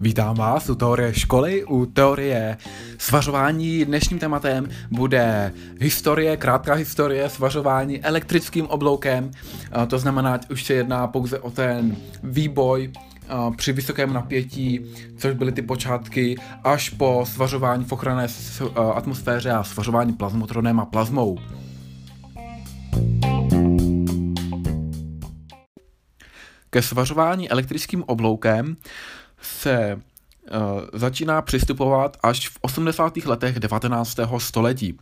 Vítám vás u teorie školy, u teorie svařování. Dnešním tématem bude historie, krátká historie svařování elektrickým obloukem. To znamená, že už se jedná pouze o ten výboj při vysokém napětí, což byly ty počátky, až po svařování v ochranné atmosféře a svařování plazmotronem a plazmou. Ke svařování elektrickým obloukem se uh, začíná přistupovat až v 80. letech 19. století.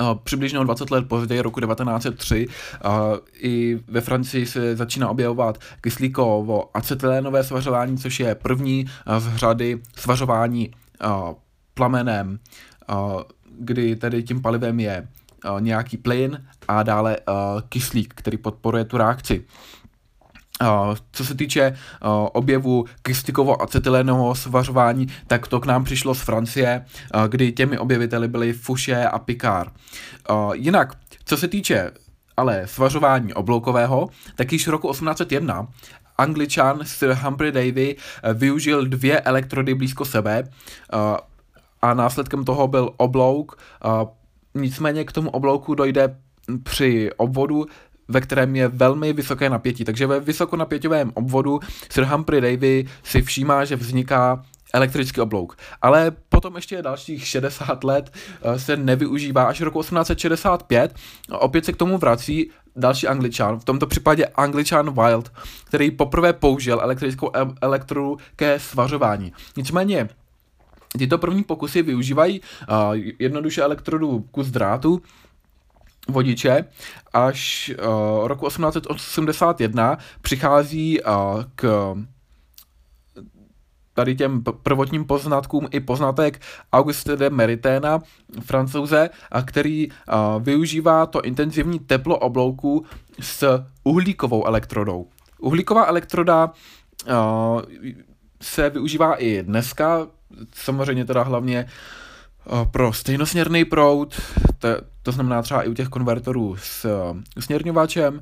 Uh, přibližně o 20 let později, roku 1903, uh, i ve Francii se začíná objevovat kyslíkovo acetylénové svařování, což je první z řady svařování plamenem, kdy tedy tím palivem je nějaký plyn a dále kyslík, který podporuje tu reakci. Uh, co se týče uh, objevu kystikovo acetylénového svařování, tak to k nám přišlo z Francie, uh, kdy těmi objeviteli byli Fouché a Picard. Jinak, co se týče ale svařování obloukového, tak již roku 1801 angličan Sir Humphrey Davy využil dvě elektrody blízko sebe a následkem toho byl oblouk. Nicméně k tomu oblouku dojde při obvodu ve kterém je velmi vysoké napětí. Takže ve vysokonapěťovém obvodu Sir Humphrey Davy si všímá, že vzniká elektrický oblouk. Ale potom ještě dalších 60 let eh, se nevyužívá až roku 1865. Opět se k tomu vrací další angličan, v tomto případě angličan Wild, který poprvé použil elektrickou elektrodu ke svařování. Nicméně tyto první pokusy využívají uh, jednoduše elektrodu kus drátu, vodiče až uh, roku 1881 přichází uh, k tady těm prvotním poznatkům i poznatek Auguste de Meriténa, francouze, a který uh, využívá to intenzivní teplo oblouku s uhlíkovou elektrodou. Uhlíková elektroda uh, se využívá i dneska, samozřejmě teda hlavně pro stejnosměrný proud, to, to znamená třeba i u těch konvertorů s usměrňovačem.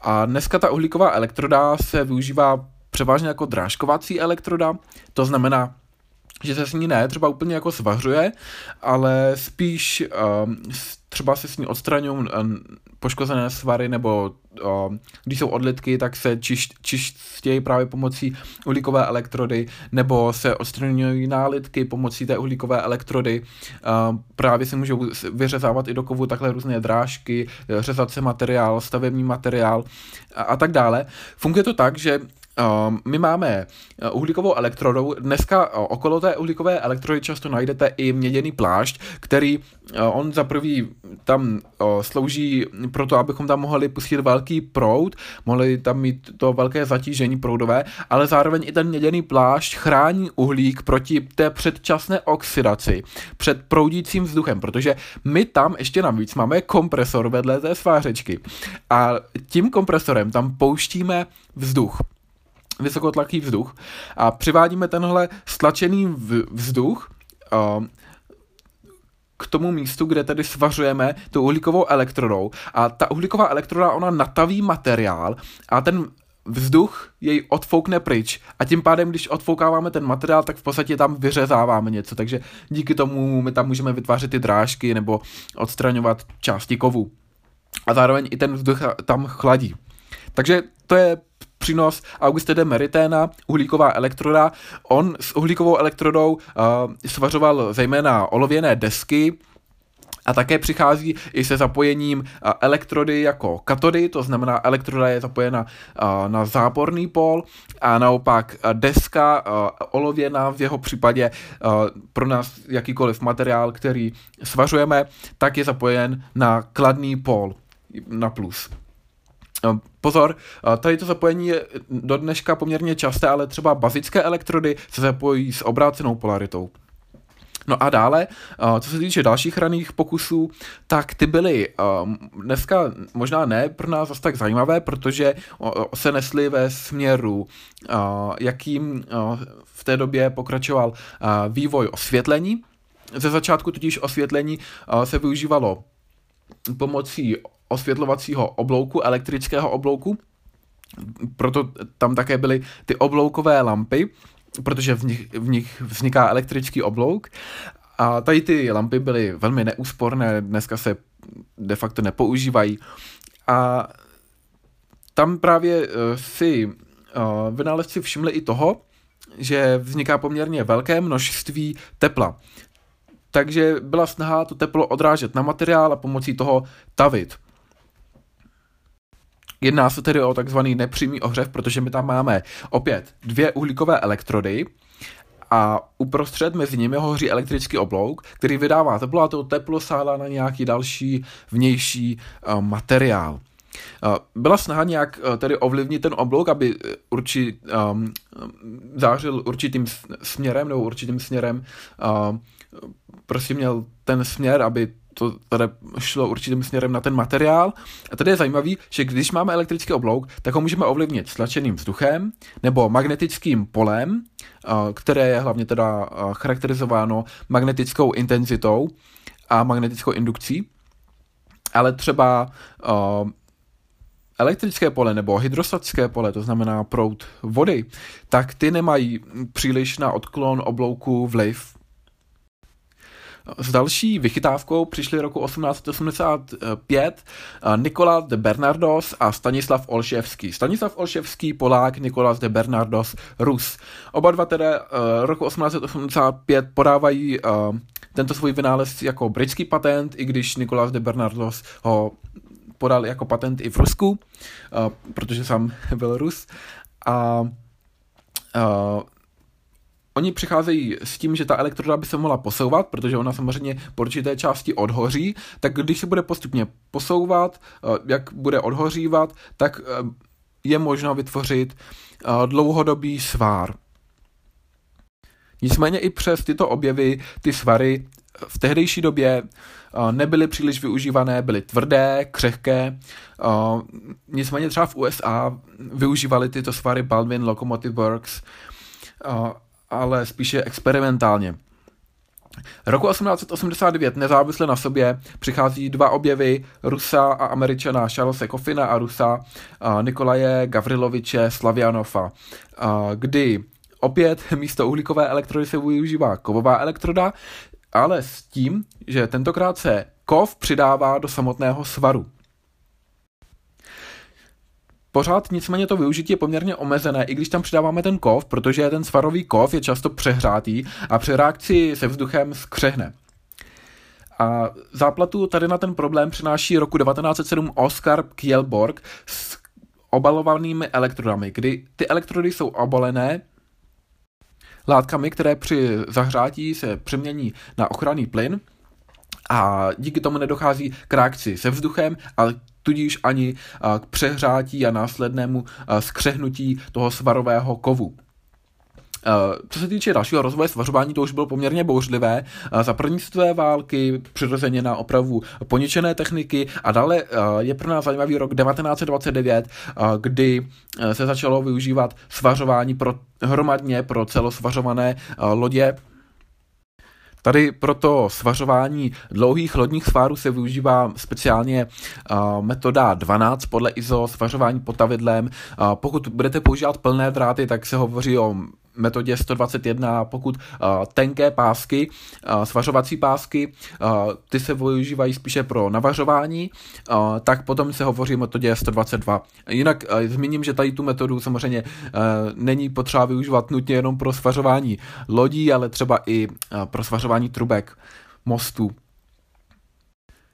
A dneska ta uhlíková elektroda se využívá převážně jako drážkovací elektroda, to znamená, že se s ní ne třeba úplně jako svařuje, ale spíš um, třeba se s ní odstraňují um, poškozené svary, nebo um, když jsou odlitky, tak se čiš, právě pomocí uhlíkové elektrody, nebo se odstraňují nálitky pomocí té uhlíkové elektrody. Um, právě se můžou vyřezávat i do kovu takhle různé drážky, řezat se materiál, stavební materiál a, a tak dále. Funguje to tak, že my máme eh, uhlíkovou elektrodou. Dneska eh, okolo té uhlíkové elektrody často najdete i měděný plášť, který eh, on za prvý tam slouží pro to, abychom tam mohli pustit velký proud, mohli tam mít to velké zatížení proudové, ale zároveň i ten měděný plášť chrání uhlík proti té předčasné oxidaci, před proudícím vzduchem, protože my tam ještě navíc máme kompresor vedle té svářečky a tím kompresorem tam pouštíme vzduch vysokotlaký vzduch a přivádíme tenhle stlačený vzduch k tomu místu, kde tedy svařujeme tu uhlíkovou elektrodou a ta uhlíková elektroda, ona nataví materiál a ten vzduch jej odfoukne pryč a tím pádem, když odfoukáváme ten materiál, tak v podstatě tam vyřezáváme něco, takže díky tomu my tam můžeme vytvářet ty drážky nebo odstraňovat části kovu. A zároveň i ten vzduch tam chladí. Takže to je přínos Auguste de Meriténa, uhlíková elektroda. On s uhlíkovou elektrodou uh, svařoval zejména olověné desky, a také přichází i se zapojením elektrody jako katody, to znamená elektroda je zapojena na záporný pol a naopak deska olověná v jeho případě pro nás jakýkoliv materiál, který svařujeme, tak je zapojen na kladný pol na plus. No, pozor, tady to zapojení je do dneška poměrně časté, ale třeba bazické elektrody se zapojí s obrácenou polaritou. No a dále, co se týče dalších raných pokusů, tak ty byly dneska možná ne pro nás zase tak zajímavé, protože se nesly ve směru, jakým v té době pokračoval vývoj osvětlení. Ze začátku totiž osvětlení se využívalo pomocí osvětlovacího oblouku, elektrického oblouku, proto tam také byly ty obloukové lampy, protože v nich, v nich vzniká elektrický oblouk. A tady ty lampy byly velmi neúsporné, dneska se de facto nepoužívají. A tam právě eh, si eh, vynálezci všimli i toho, že vzniká poměrně velké množství tepla. Takže byla snaha to teplo odrážet na materiál a pomocí toho tavit. Jedná se tedy o takzvaný nepřímý ohřev, protože my tam máme opět dvě uhlíkové elektrody a uprostřed mezi nimi hoří elektrický oblouk, který vydává teplo a to teplo sálá na nějaký další vnější uh, materiál. Uh, byla snaha nějak uh, tedy ovlivnit ten oblouk, aby urči, um, zářil určitým směrem nebo určitým směrem uh, prostě měl ten směr, aby to tady šlo určitým směrem na ten materiál. A tady je zajímavý, že když máme elektrický oblouk, tak ho můžeme ovlivnit stlačeným vzduchem nebo magnetickým polem, které je hlavně teda charakterizováno magnetickou intenzitou a magnetickou indukcí. Ale třeba elektrické pole nebo hydrostatické pole, to znamená proud vody, tak ty nemají příliš na odklon oblouku vliv s další vychytávkou přišli roku 1885 eh, Nikola de Bernardos a Stanislav Olševský. Stanislav Olševský, Polák, Nikolas de Bernardos, Rus. Oba dva tedy uh, roku 1885 podávají uh, tento svůj vynález jako britský patent, i když Nikolas de Bernardos ho podal jako patent i v Rusku, protože sám byl Rus. A Oni přicházejí s tím, že ta elektroda by se mohla posouvat, protože ona samozřejmě po určité části odhoří, tak když se bude postupně posouvat, eh, jak bude odhořívat, tak eh, je možno vytvořit eh, dlouhodobý svár. Nicméně i přes tyto objevy ty svary v tehdejší době nebyly příliš využívané, byly tvrdé, křehké. Nicméně třeba v USA využívali tyto svary Baldwin Locomotive Works ale spíše experimentálně. Roku 1889 nezávisle na sobě přichází dva objevy Rusa a Američana Charlesa Kofina a Rusa a Nikolaje Gavriloviče Slavianova, kdy opět místo uhlíkové elektrody se využívá kovová elektroda, ale s tím, že tentokrát se kov přidává do samotného svaru. Pořád nicméně to využití je poměrně omezené, i když tam přidáváme ten kov, protože ten svarový kov je často přehrátý a při reakci se vzduchem skřehne. A záplatu tady na ten problém přináší roku 1907 Oscar Kielborg s obalovanými elektrodami, kdy ty elektrody jsou obalené látkami, které při zahřátí se přemění na ochranný plyn a díky tomu nedochází k reakci se vzduchem, ale tudíž ani k přehrátí a následnému skřehnutí toho svarového kovu. Co se týče dalšího rozvoje svařování, to už bylo poměrně bouřlivé. Za první světové války přirozeně na opravu poničené techniky a dále je pro nás zajímavý rok 1929, kdy se začalo využívat svařování pro hromadně pro celosvařované lodě Tady pro to svařování dlouhých lodních svárů se využívá speciálně metoda 12 podle ISO svařování potavidlem. Pokud budete používat plné dráty, tak se hovoří o metodě 121, pokud tenké pásky, svařovací pásky, ty se využívají spíše pro navařování, tak potom se hovoří o metodě 122. Jinak zmíním, že tady tu metodu samozřejmě není potřeba využívat nutně jenom pro svařování lodí, ale třeba i pro svařování trubek, mostů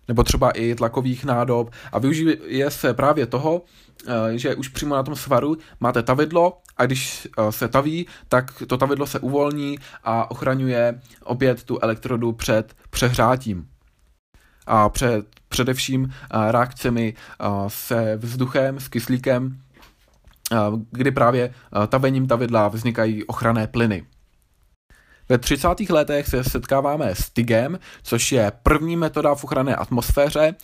nebo třeba i tlakových nádob a využije se právě toho, eh, že už přímo na tom svaru máte tavidlo a když eh, se taví, tak to tavidlo se uvolní a ochraňuje opět tu elektrodu před přehrátím. A před, především eh, reakcemi se vzduchem, s kyslíkem, kdy právě tavením tavidla vznikají ochranné plyny. Ve 30. letech se setkáváme s TIGem, což je první metoda v ochranné atmosféře.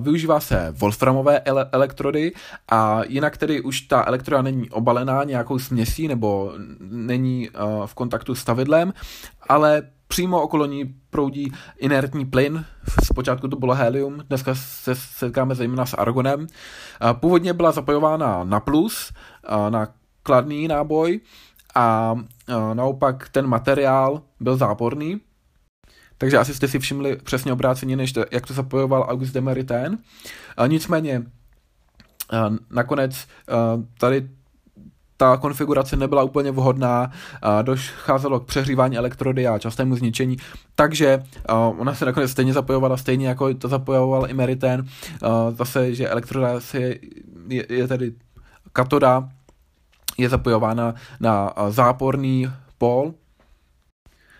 Využívá se wolframové ele- elektrody a jinak tedy už ta elektroda není obalená nějakou směsí nebo není v kontaktu s stavidlem, ale přímo okolo ní proudí inertní plyn, zpočátku to bylo helium, dneska se setkáme zejména s argonem. Původně byla zapojována na plus, na kladný náboj a naopak ten materiál byl záporný, takže asi jste si všimli přesně obráceně, než to, jak to zapojoval August de Maritain. Nicméně nakonec tady ta konfigurace nebyla úplně vhodná, docházelo k přehřívání elektrody a častému zničení, takže ona se nakonec stejně zapojovala, stejně jako to zapojoval i Meriten, zase, že elektroda je, je tedy katoda, je zapojována na záporný pól,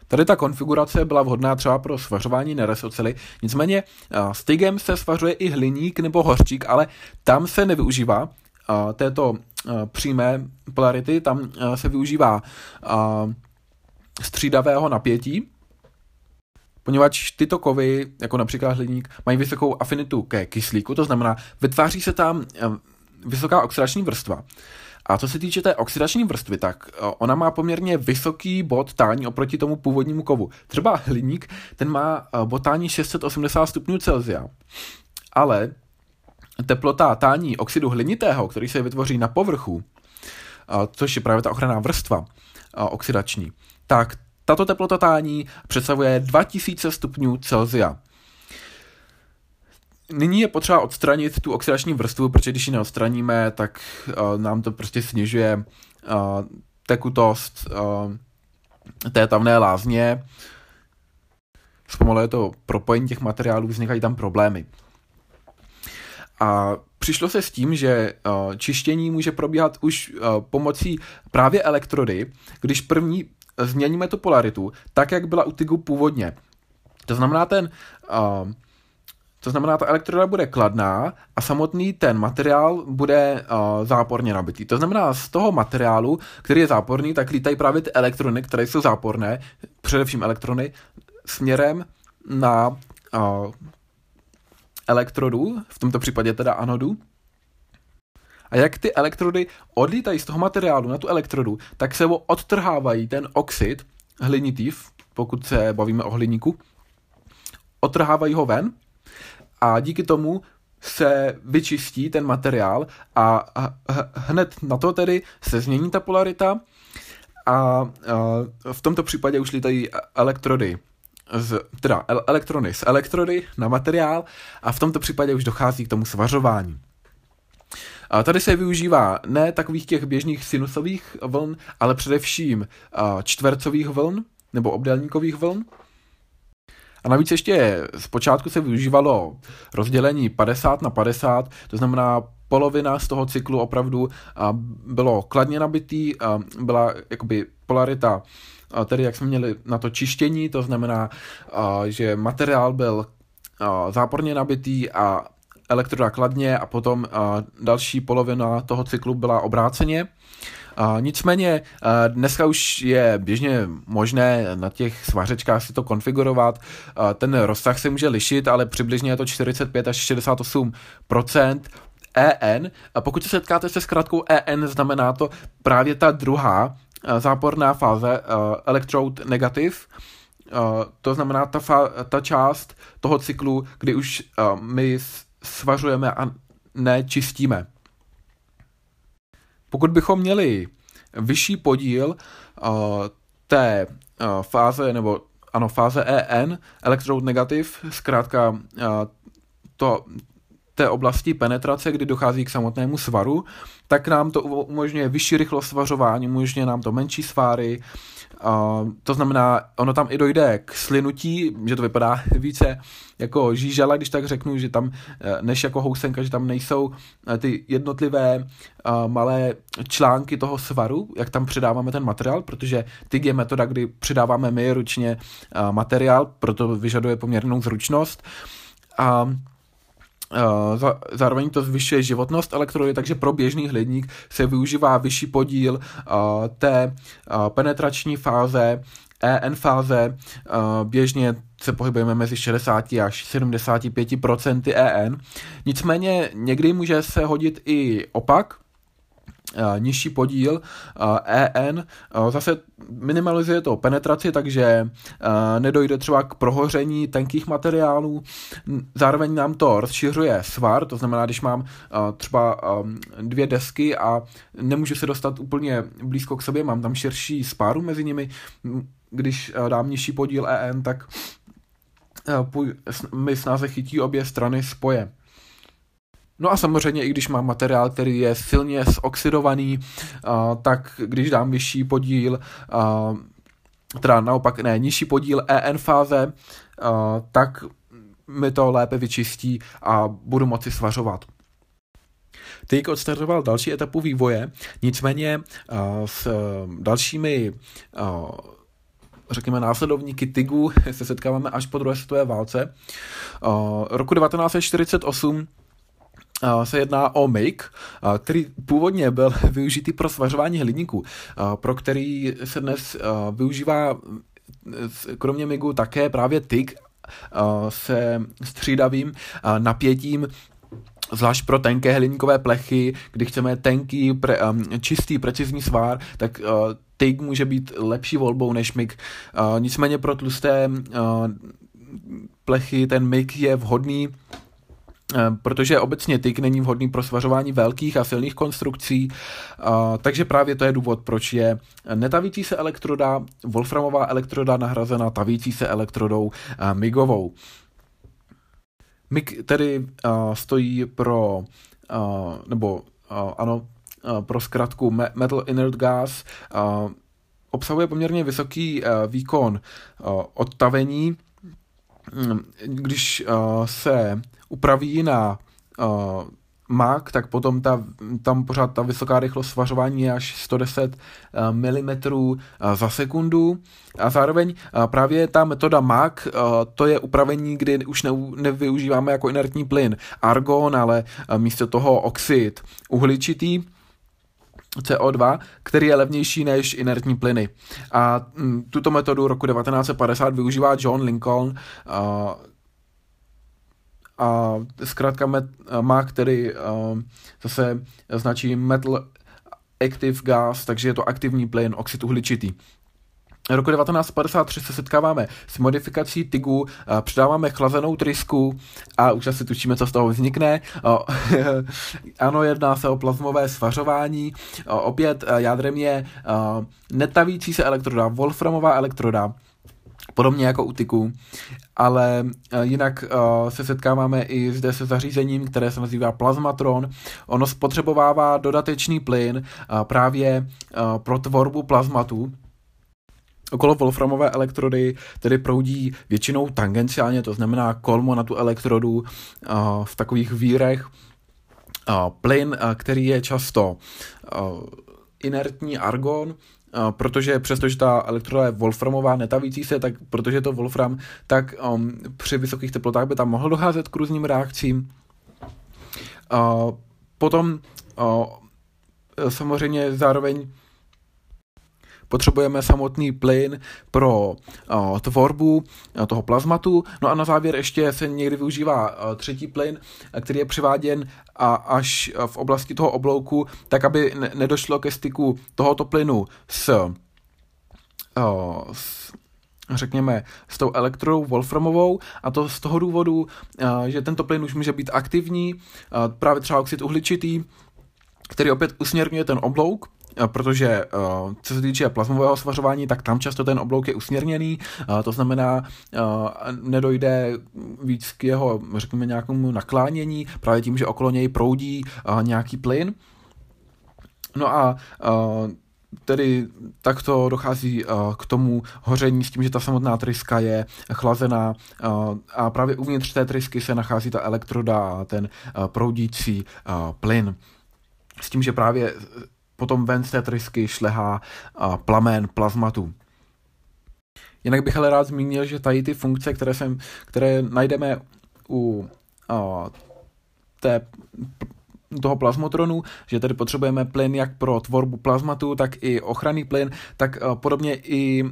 Tady ta konfigurace byla vhodná třeba pro svařování neresocely, nicméně s tygem se svařuje i hliník nebo hořčík, ale tam se nevyužívá této přímé polarity, tam se využívá střídavého napětí, poněvadž tyto kovy, jako například hliník, mají vysokou afinitu ke kyslíku, to znamená, vytváří se tam vysoká oxidační vrstva. A co se týče té oxidační vrstvy, tak ona má poměrně vysoký bod tání oproti tomu původnímu kovu. Třeba hliník, ten má bod tání 680 stupňů Celsia, ale teplota tání oxidu hlinitého, který se vytvoří na povrchu, což je právě ta ochranná vrstva oxidační, tak tato teplota tání představuje 2000 stupňů Celsia. Nyní je potřeba odstranit tu oxidační vrstvu, protože když ji neodstraníme, tak uh, nám to prostě snižuje uh, tekutost uh, té tamné lázně. Zpomaluje to propojení těch materiálů, vznikají tam problémy. A přišlo se s tím, že uh, čištění může probíhat už uh, pomocí právě elektrody, když první změníme tu polaritu, tak, jak byla u TIGu původně. To znamená, ten uh, to znamená, ta elektroda bude kladná a samotný ten materiál bude uh, záporně nabitý. To znamená, z toho materiálu, který je záporný, tak lítají právě ty elektrony, které jsou záporné, především elektrony, směrem na uh, elektrodu, v tomto případě teda anodu. A jak ty elektrody odlítají z toho materiálu na tu elektrodu, tak se odtrhávají ten oxid hlinitý, pokud se bavíme o hliníku, odtrhávají ho ven a díky tomu se vyčistí ten materiál a hned na to tedy se změní ta polarita a v tomto případě už lítají elektrody z, teda elektrony z elektrody na materiál a v tomto případě už dochází k tomu svařování. A tady se využívá ne takových těch běžných sinusových vln, ale především čtvercových vln nebo obdélníkových vln. A navíc ještě zpočátku se využívalo rozdělení 50 na 50, to znamená polovina z toho cyklu opravdu bylo kladně nabitý, byla jakoby polarita, tedy jak jsme měli na to čištění, to znamená, že materiál byl záporně nabitý a elektroda kladně a potom další polovina toho cyklu byla obráceně. Uh, nicméně uh, dneska už je běžně možné na těch svařečkách si to konfigurovat. Uh, ten rozsah se může lišit, ale přibližně je to 45 až 68% EN. A pokud se setkáte se zkrátkou EN, znamená to právě ta druhá uh, záporná fáze electrode negative, uh, to znamená ta, fa- ta část toho cyklu, kdy už my svařujeme a nečistíme. Pokud bychom měli vyšší podíl uh, té uh, fáze, nebo ano, fáze EN, electrode negative, zkrátka uh, to, té oblasti penetrace, kdy dochází k samotnému svaru, tak nám to umožňuje vyšší rychlost svařování, umožňuje nám to menší sváry, Uh, to znamená, ono tam i dojde k slinutí, že to vypadá více jako žížela, když tak řeknu, že tam eh, než jako housenka, že tam nejsou eh, ty jednotlivé uh, malé články toho svaru, jak tam přidáváme ten materiál, protože TIG je metoda, kdy přidáváme my ručně uh, materiál, proto vyžaduje poměrnou zručnost. A Uh, zároveň to zvyšuje životnost elektrody, takže pro běžný hliník se využívá vyšší podíl uh, té uh, penetrační fáze EN fáze běžně se pohybujeme mezi 60 až 75% EN. Nicméně někdy může se hodit i opak, nižší podíl EN zase minimalizuje to penetraci, takže nedojde třeba k prohoření tenkých materiálů. Zároveň nám to rozšiřuje svar, to znamená, když mám třeba dvě desky a nemůžu se dostat úplně blízko k sobě, mám tam širší spáru mezi nimi, když dám nižší podíl EN, tak mi snáze chytí obě strany spoje. No a samozřejmě, i když mám materiál, který je silně zoxidovaný, tak když dám vyšší podíl, teda naopak ne, nižší podíl EN fáze, tak mi to lépe vyčistí a budu moci svařovat. Tyk odstartoval další etapu vývoje, nicméně s dalšími řekněme, následovníky TIGu se setkáváme až po druhé světové válce. Roku 1948 se jedná o make, který původně byl využitý pro svařování hliníku, pro který se dnes využívá kromě MIGu také právě TIG se střídavým napětím zvlášť pro tenké hliníkové plechy, kdy chceme tenký, pre, čistý, precizní svár, tak TIG může být lepší volbou než MIG. Nicméně pro tlusté plechy ten MIG je vhodný protože obecně tyk není vhodný pro svařování velkých a silných konstrukcí, takže právě to je důvod, proč je netavící se elektroda, wolframová elektroda nahrazena tavící se elektrodou eh, MIGovou. MIG tedy stojí pro, nebo ano, pro zkratku Metal Inert Gas, obsahuje poměrně vysoký výkon odtavení, hm, když se upraví na uh, Mac, tak potom ta, tam pořád ta vysoká rychlost svařování je až 110 mm za sekundu a zároveň právě ta metoda Mac, to je upravení, kdy už ne, nevyužíváme jako inertní plyn argon, ale místo toho oxid uhličitý, CO2, který je levnější než inertní plyny. A m, tuto metodu roku 1950 využívá John Lincoln, a zkrátka met, má, který uh, zase značí metal active gas, takže je to aktivní plyn, oxid uhličitý. Roku 1953 se setkáváme s modifikací TIGu, přidáváme chlazenou trysku a už asi tučíme, co z toho vznikne. ano, jedná se o plazmové svařování. Opět jádrem je netavící se elektroda, wolframová elektroda, podobně jako u tyku, ale uh, jinak uh, se setkáváme i zde se zařízením, které se nazývá plazmatron. Ono spotřebovává dodatečný plyn uh, právě pro tvorbu plazmatu, Okolo wolframové elektrody tedy proudí většinou tangenciálně, to znamená kolmo na tu elektrodu v takových vírech. Plyn, který je často inertní argon, protože přestože ta elektroda je wolframová, netavící se, tak protože je to wolfram, tak um, při vysokých teplotách by tam mohlo docházet k různým reakcím. Uh, potom uh, samozřejmě zároveň potřebujeme samotný plyn pro uh, tvorbu uh, toho plazmatu. No a na závěr ještě se někdy využívá uh, třetí plyn, který je přiváděn a až v oblasti toho oblouku, tak aby ne- nedošlo ke styku tohoto plynu s, uh, s řekněme, s tou elektrodou wolframovou a to z toho důvodu, že tento plyn už může být aktivní, právě třeba oxid uhličitý, který opět usměrňuje ten oblouk protože eh, co se týče plazmového svařování, tak tam často ten oblouk je usměrněný, eh, to znamená, eh, nedojde víc k jeho, řekněme, nějakému naklánění, právě tím, že okolo něj proudí nějaký plyn. No a tedy takto dochází k tomu hoření s tím, že ta samotná tryska je chlazená a právě uvnitř té trysky se nachází ta elektroda a ten proudící plyn. S tím, že právě potom ven z té trysky šlehá plamen plazmatu. Jinak bych ale rád zmínil, že tady ty funkce, které, jsem, které najdeme u a, té toho plazmotronu, že tady potřebujeme plyn jak pro tvorbu plazmatu, tak i ochranný plyn, tak podobně i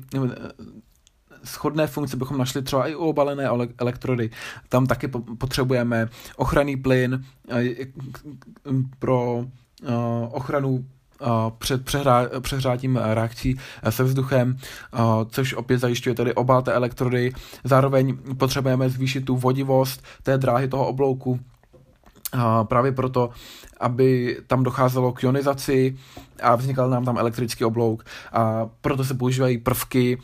shodné funkce bychom našli třeba i u obalené elektrody. Tam taky potřebujeme ochranný plyn pro ochranu před přehrá, přehrátím reakcí se vzduchem, což opět zajišťuje tedy obal té elektrody. Zároveň potřebujeme zvýšit tu vodivost té dráhy toho oblouku, právě proto, aby tam docházelo k ionizaci a vznikal nám tam elektrický oblouk. A proto se používají prvky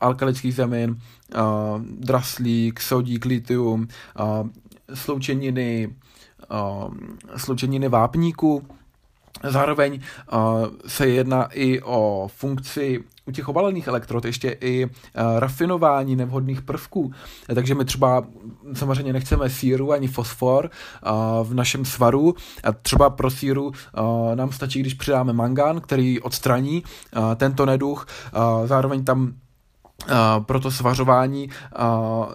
alkalických zemin, draslík, sodík, litium, sloučeniny, sloučeniny vápníku, Zároveň uh, se jedná i o funkci u těch obalených elektrod ještě i uh, rafinování nevhodných prvků. Takže my třeba samozřejmě nechceme síru ani fosfor uh, v našem svaru. A třeba pro síru uh, nám stačí, když přidáme mangan, který odstraní uh, tento neduch. Uh, zároveň tam uh, pro to svařování uh,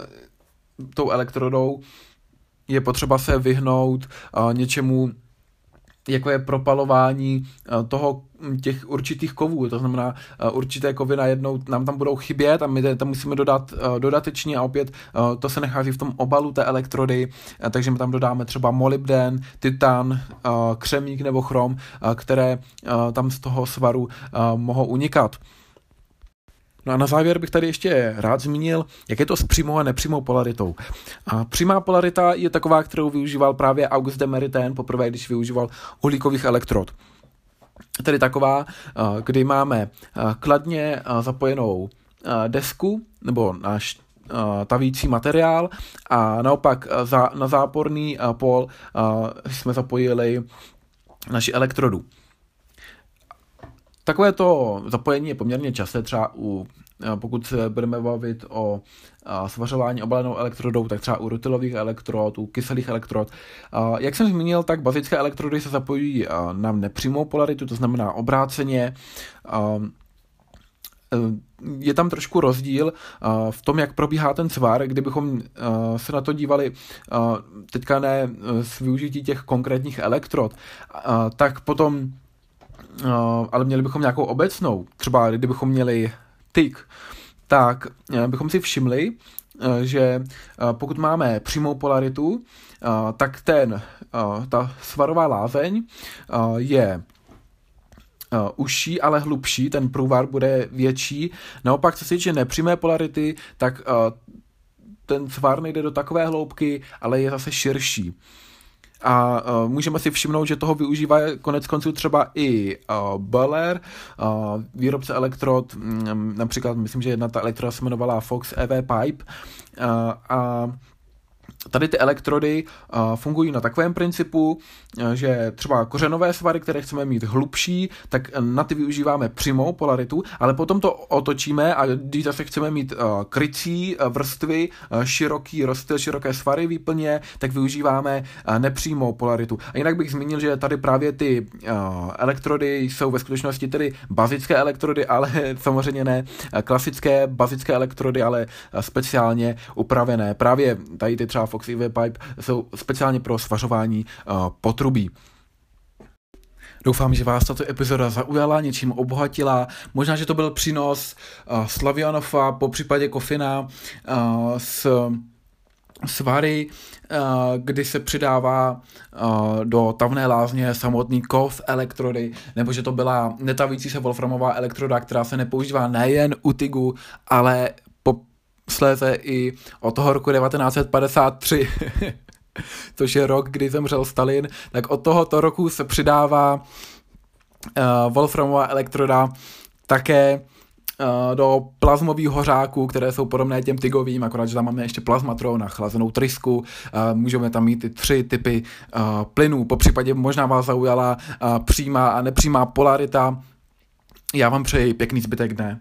tou elektrodou je potřeba se vyhnout uh, něčemu jako je propalování eh, toho hm, těch určitých kovů, to znamená eh, určité kovy najednou nám tam budou chybět a my tam musíme dodat eh, dodatečně a opět to se nachází v tom obalu té elektrody, takže my tam dodáme třeba molybden, titan, křemík nebo chrom, které tam z toho svaru mohou unikat. No a na závěr bych tady ještě rád zmínil, jak je to s přímou a nepřímou polaritou. A přímá polarita je taková, kterou využíval právě August de Maritain poprvé, když využíval uhlíkových elektrod. Tedy taková, kdy máme kladně zapojenou desku nebo náš tavící materiál a naopak za, na záporný pol jsme zapojili naši elektrodu. Takové to zapojení je poměrně časté, třeba u pokud se budeme bavit o svařování obalenou elektrodou, tak třeba u rutilových elektrod, u kyselých elektrod. Jak jsem zmínil, tak bazické elektrody se zapojují na nepřímou polaritu, to znamená obráceně. Je tam trošku rozdíl v tom, jak probíhá ten svar, kdybychom se na to dívali teďka ne s využití těch konkrétních elektrod, tak potom Uh, ale měli bychom nějakou obecnou, třeba kdybychom měli tyk, tak uh, bychom si všimli, uh, že pokud máme přímou polaritu, tak ten, ta svarová lázeň je užší, ale hlubší, ten průvar bude větší. Naopak, co se týče nepřímé polarity, tak ten svar nejde do takové hloubky, ale je zase širší. A uh, můžeme si všimnout, že toho využívá konec konců třeba i uh, Boller, uh, výrobce elektrod, um, například myslím, že jedna ta elektroda se jmenovala Fox EV Pipe. Uh, a Tady ty elektrody uh, fungují na takovém principu, uh, že třeba kořenové svary, které chceme mít hlubší, tak na ty využíváme přímou polaritu, ale potom to otočíme a když zase chceme mít krycí vrstvy, široký rozstyl, široké svary výplně, tak využíváme nepřímou polaritu. A jinak bych zmínil, že tady právě ty elektrody jsou ve skutečnosti tedy bazické elektrody, ale samozřejmě ne klasické bazické elektrody, ale speciálně upravené. Právě tady ty třeba Fox EV Pipe jsou speciálně pro svařování uh, potrubí. Doufám, že vás tato epizoda zaujala, něčím obohatila. Možná, že to byl přínos uh, Slavianova, po případě Kofina uh, s svary, kdy se přidává do tavné lázně samotný kov elektrody, nebo že to byla netavící se wolframová elektroda, která se nepoužívá nejen u TIGu, ale sléze i od toho roku 1953, což je rok, kdy zemřel Stalin, tak od tohoto roku se přidává uh, Wolframová elektroda také uh, do plazmových hořáků, které jsou podobné těm tygovým, akorát, že tam máme ještě plazmatron a chlazenou trysku. Uh, můžeme tam mít ty tři typy uh, plynů. Po případě možná vás zaujala uh, přímá a nepřímá polarita. Já vám přeji pěkný zbytek dne.